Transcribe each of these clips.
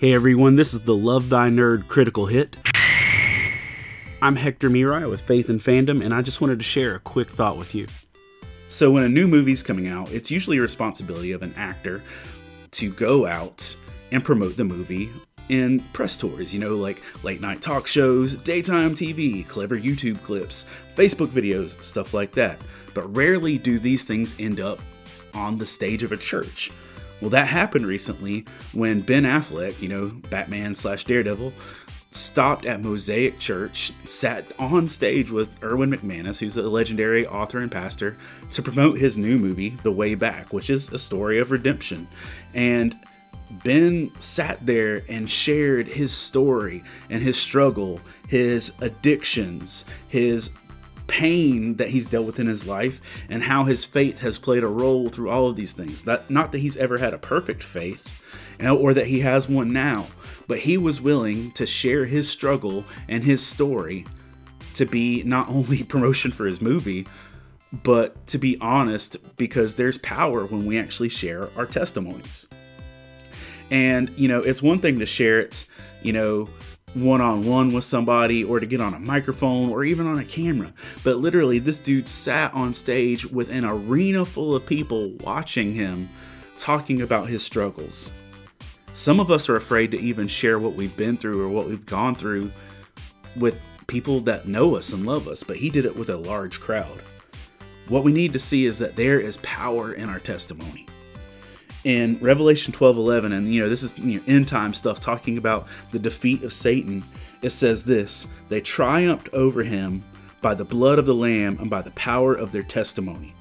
Hey everyone, this is the Love Thy Nerd Critical Hit. I'm Hector Miray with Faith and Fandom, and I just wanted to share a quick thought with you. So, when a new movie's coming out, it's usually a responsibility of an actor to go out and promote the movie in press tours, you know, like late night talk shows, daytime TV, clever YouTube clips, Facebook videos, stuff like that. But rarely do these things end up on the stage of a church. Well, that happened recently when Ben Affleck, you know, Batman slash Daredevil, stopped at Mosaic Church, sat on stage with Erwin McManus, who's a legendary author and pastor, to promote his new movie, The Way Back, which is a story of redemption. And Ben sat there and shared his story and his struggle, his addictions, his pain that he's dealt with in his life and how his faith has played a role through all of these things. That not that he's ever had a perfect faith or that he has one now, but he was willing to share his struggle and his story to be not only promotion for his movie, but to be honest because there's power when we actually share our testimonies. And, you know, it's one thing to share it, you know, one on one with somebody or to get on a microphone or even on a camera. But literally, this dude sat on stage with an arena full of people watching him talking about his struggles. Some of us are afraid to even share what we've been through or what we've gone through with people that know us and love us, but he did it with a large crowd. What we need to see is that there is power in our testimony in Revelation 12 11, and you know, this is you know, end time stuff talking about the defeat of Satan. It says this they triumphed over him by the blood of the Lamb and by the power of their testimony.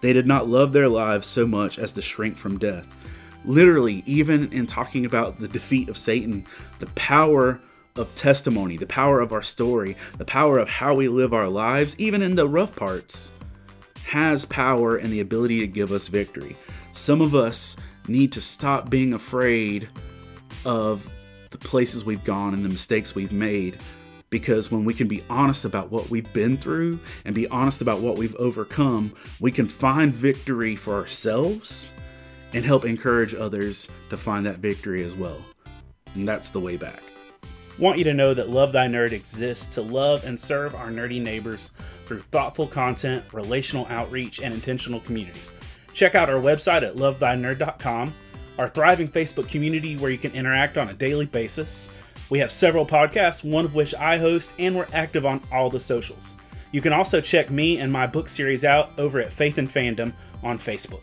They did not love their lives so much as to shrink from death. Literally, even in talking about the defeat of Satan, the power of testimony, the power of our story, the power of how we live our lives, even in the rough parts, has power and the ability to give us victory. Some of us need to stop being afraid of the places we've gone and the mistakes we've made because when we can be honest about what we've been through and be honest about what we've overcome, we can find victory for ourselves and help encourage others to find that victory as well. And that's the way back. Want you to know that Love Thy Nerd exists to love and serve our nerdy neighbors through thoughtful content, relational outreach, and intentional community. Check out our website at lovethynerd.com, our thriving Facebook community where you can interact on a daily basis. We have several podcasts, one of which I host, and we're active on all the socials. You can also check me and my book series out over at Faith and Fandom on Facebook.